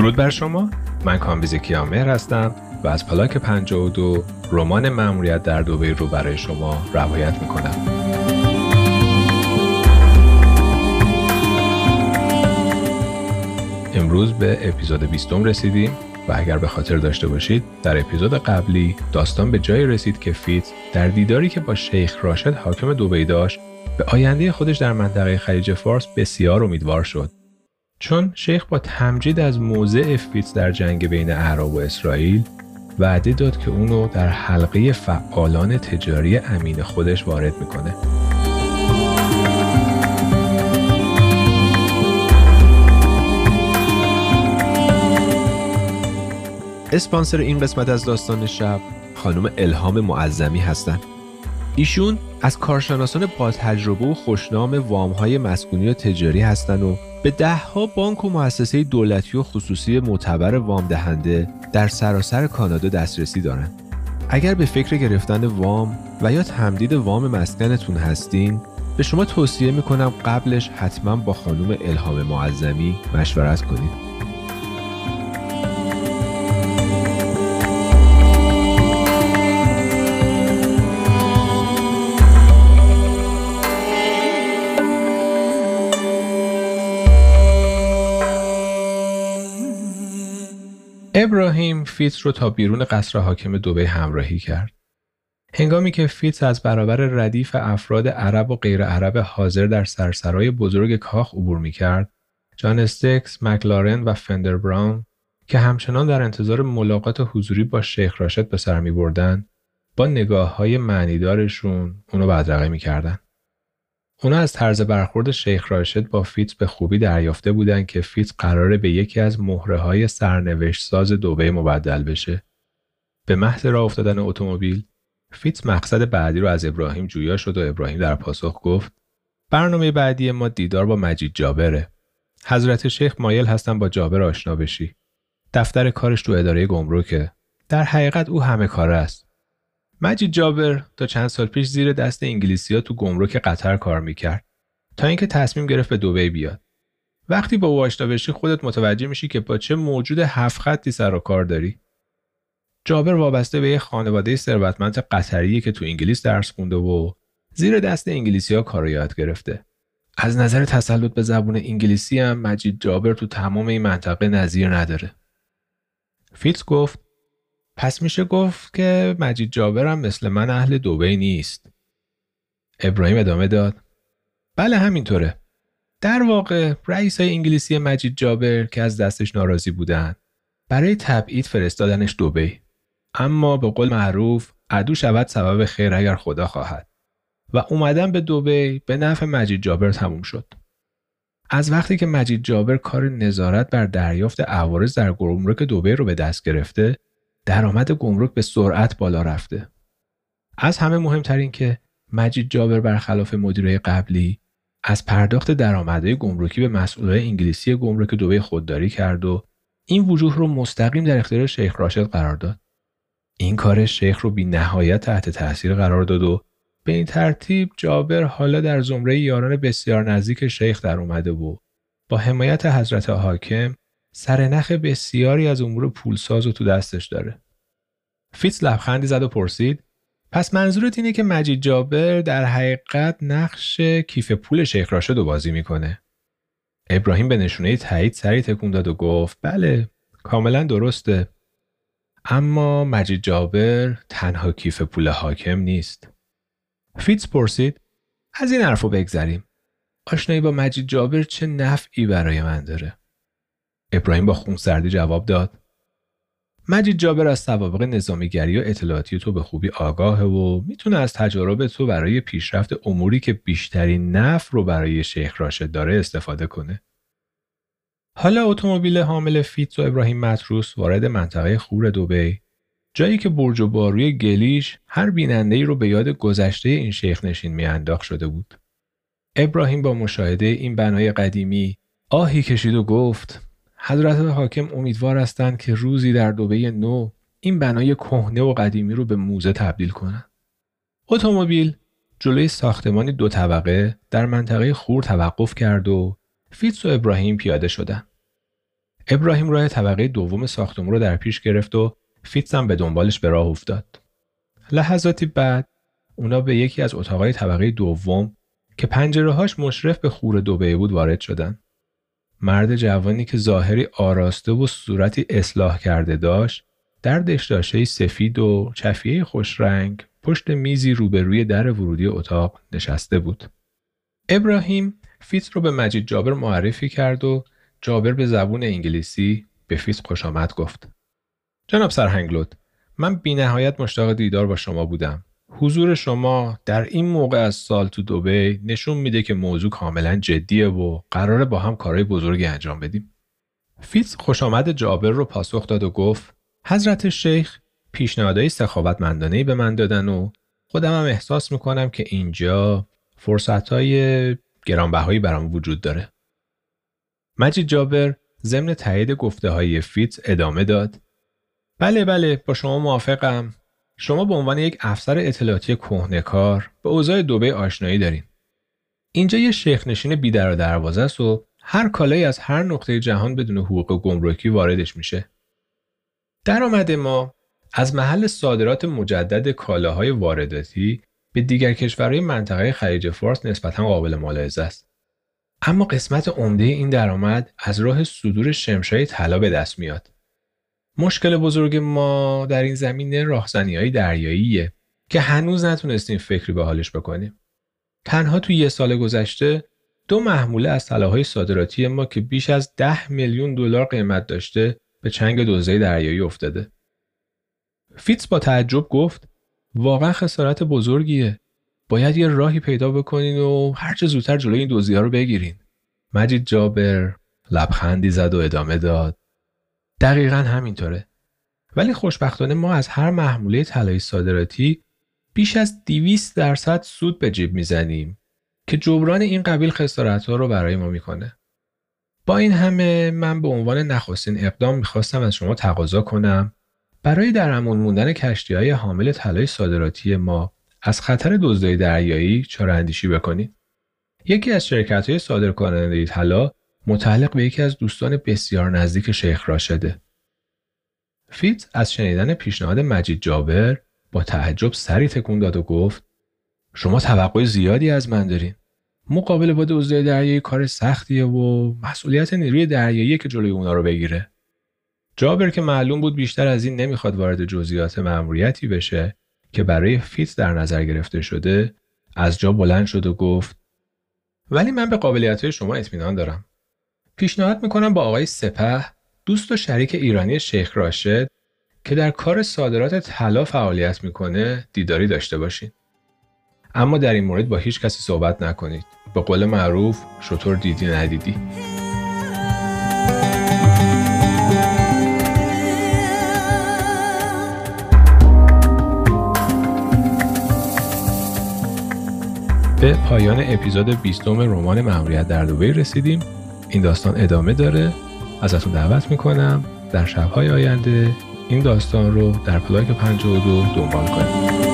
درود بر شما. من کامبیز کیامهر هستم و از پلاک 52 رمان مأموریت در دوبی رو برای شما روایت می‌کنم. امروز به اپیزود 20 رسیدیم و اگر به خاطر داشته باشید در اپیزود قبلی داستان به جایی رسید که فیتز در دیداری که با شیخ راشد حاکم دوبی داشت به آینده خودش در منطقه خلیج فارس بسیار امیدوار شد. چون شیخ با تمجید از موضع فیت در جنگ بین اعراب و اسرائیل وعده داد که اونو در حلقه فعالان تجاری امین خودش وارد می‌کنه اسپانسر این قسمت از داستان شب خانم الهام معظمی هستند. ایشون از کارشناسان با تجربه و خوشنام وامهای مسکونی و تجاری هستند و به دهها بانک و مؤسسه دولتی و خصوصی معتبر وام دهنده در سراسر کانادا دسترسی دارند. اگر به فکر گرفتن وام و یا تمدید وام مسکنتون هستین به شما توصیه می‌کنم قبلش حتما با خانم الهام معظمی مشورت کنید. ابراهیم فیتز رو تا بیرون قصر حاکم دوبی همراهی کرد. هنگامی که فیتز از برابر ردیف افراد عرب و غیر عرب حاضر در سرسرای بزرگ کاخ عبور می کرد، جان استکس، مکلارن و فندر براون که همچنان در انتظار ملاقات حضوری با شیخ راشد به سر می بردن، با نگاه های معنیدارشون اونو بدرقه می کردن. اونا از طرز برخورد شیخ راشد با فیتز به خوبی دریافته بودند که فیت قراره به یکی از مهره های سرنوشت ساز دوبی مبدل بشه. به محض راه افتادن اتومبیل، فیت مقصد بعدی رو از ابراهیم جویا شد و ابراهیم در پاسخ گفت: برنامه بعدی ما دیدار با مجید جابره. حضرت شیخ مایل هستن با جابر آشنا بشی. دفتر کارش تو اداره گمرکه. در حقیقت او همه کاره است. مجید جابر تا چند سال پیش زیر دست انگلیسیا تو گمرک قطر کار می‌کرد تا اینکه تصمیم گرفت به دبی بیاد. وقتی با او بشی خودت متوجه میشی که با چه موجود هفت خطی سر و کار داری جابر وابسته به یه خانواده ثروتمند قطریه که تو انگلیس درس خونده و زیر دست انگلیسیا کار یاد گرفته. از نظر تسلط به زبون انگلیسی هم مجید جابر تو تمام این منطقه نظیر نداره. فیتز گفت پس میشه گفت که مجید جابرم مثل من اهل دوبی نیست. ابراهیم ادامه داد. بله همینطوره. در واقع رئیس های انگلیسی مجید جابر که از دستش ناراضی بودن برای تبعید فرستادنش دوبی. اما به قول معروف عدو شود سبب خیر اگر خدا خواهد. و اومدن به دوبی به نفع مجید جابر تموم شد. از وقتی که مجید جابر کار نظارت بر دریافت عوارض در گمرک دوبی رو به دست گرفته درآمد گمرک به سرعت بالا رفته. از همه مهمتر این که مجید جابر برخلاف مدیرای قبلی از پرداخت درآمدهای گمرکی به مسئولای انگلیسی گمرک دوبه خودداری کرد و این وجوه رو مستقیم در اختیار شیخ راشد قرار داد. این کار شیخ رو بی نهایت تحت تاثیر قرار داد و به این ترتیب جابر حالا در زمره یاران بسیار نزدیک شیخ در اومده و با حمایت حضرت حاکم سرنخ بسیاری از امور پولساز رو تو دستش داره. فیتز لبخندی زد و پرسید پس منظورت اینه که مجید جابر در حقیقت نقش کیف پول شیخ راشد رو بازی می‌کنه. ابراهیم به نشونه تایید سری تکون داد و گفت بله کاملا درسته. اما مجید جابر تنها کیف پول حاکم نیست. فیتز پرسید از این حرفو بگذریم. آشنایی با مجید جابر چه نفعی برای من داره؟ ابراهیم با خونسردی جواب داد مجید جابر از سوابق نظامیگری و اطلاعاتی تو به خوبی آگاهه و می‌تونه از تجارب تو برای پیشرفت اموری که بیشترین نفع رو برای شیخ راشد داره استفاده کنه. حالا اتومبیل حامل فیتز و ابراهیم متروس وارد منطقه خور دوبی جایی که برج و باروی گلیش هر بیننده ای رو به یاد گذشته این شیخ نشین میانداخت شده بود. ابراهیم با مشاهده این بنای قدیمی آهی کشید و گفت حضرت حاکم امیدوار هستند که روزی در دوبه نو این بنای کهنه و قدیمی رو به موزه تبدیل کنند. اتومبیل جلوی ساختمانی دو طبقه در منطقه خور توقف کرد و فیتز و ابراهیم پیاده شدند. ابراهیم راه طبقه دوم ساختمون رو در پیش گرفت و فیتز هم به دنبالش به راه افتاد. لحظاتی بعد اونا به یکی از اتاقای طبقه دوم که پنجره هاش مشرف به خور دوبی بود وارد شدن. مرد جوانی که ظاهری آراسته و صورتی اصلاح کرده داشت در دشداشه سفید و چفیه خوش رنگ پشت میزی روبروی در ورودی اتاق نشسته بود. ابراهیم فیت رو به مجید جابر معرفی کرد و جابر به زبون انگلیسی به فیت خوش آمد گفت. جناب سرهنگلود من بی نهایت مشتاق دیدار با شما بودم. حضور شما در این موقع از سال تو دوبی نشون میده که موضوع کاملا جدیه و قراره با هم کارهای بزرگی انجام بدیم. فیتز خوش آمد جابر رو پاسخ داد و گفت حضرت شیخ پیشنهادهای سخاوتمندانه به من دادن و خودم هم احساس می‌کنم که اینجا فرصتهای گرانبهایی برام وجود داره. مجید جابر ضمن تایید گفته های فیتز ادامه داد بله بله با شما موافقم شما به عنوان یک افسر اطلاعاتی کهنهکار به اوضاع دوبه آشنایی دارین. اینجا یه شیخ نشین بیدر و دروازه است و هر کالایی از هر نقطه جهان بدون حقوق گمرکی واردش میشه. درآمد ما از محل صادرات مجدد کالاهای وارداتی به دیگر کشورهای منطقه خلیج فارس نسبتا قابل ملاحظه است. اما قسمت عمده این درآمد از راه صدور شمشای طلا به دست میاد. مشکل بزرگ ما در این زمینه راهزنی های دریاییه که هنوز نتونستیم فکری به حالش بکنیم. تنها توی یه سال گذشته دو محموله از طلاهای صادراتی ما که بیش از ده میلیون دلار قیمت داشته به چنگ دوزه دریایی افتاده. فیتز با تعجب گفت واقعا خسارت بزرگیه. باید یه راهی پیدا بکنین و هرچه زودتر جلوی این دوزی ها رو بگیرین. مجید جابر لبخندی زد و ادامه داد. دقیقا همینطوره. ولی خوشبختانه ما از هر محموله طلای صادراتی بیش از 200 درصد سود به جیب می‌زنیم که جبران این قبیل خسارت ها رو برای ما می‌کنه. با این همه من به عنوان نخستین اقدام می‌خواستم از شما تقاضا کنم برای در امون موندن کشتی های حامل طلای صادراتی ما از خطر دزدی دریایی چرا اندیشی بکنید. یکی از شرکت های صادر طلا متعلق به یکی از دوستان بسیار نزدیک شیخ راشده. فیت از شنیدن پیشنهاد مجید جابر با تعجب سری تکون داد و گفت شما توقع زیادی از من دارین. مقابل با دزدی دریایی کار سختیه و مسئولیت نیروی دریایی که جلوی اونا رو بگیره. جابر که معلوم بود بیشتر از این نمی‌خواد وارد جزئیات مأموریتی بشه که برای فیت در نظر گرفته شده از جا بلند شد و گفت ولی من به قابلیت شما اطمینان دارم. پیشنهاد می‌کنم با آقای سپه دوست و شریک ایرانی شیخ راشد که در کار صادرات طلا فعالیت می‌کنه دیداری داشته باشید. اما در این مورد با هیچ کسی صحبت نکنید. به قول معروف شطور دیدی ندیدی. به پایان اپیزود 20 رمان مأموریت در دبی رسیدیم این داستان ادامه داره. ازتون دعوت می‌کنم در شبهای آینده این داستان رو در پلاک 52 دنبال کنید.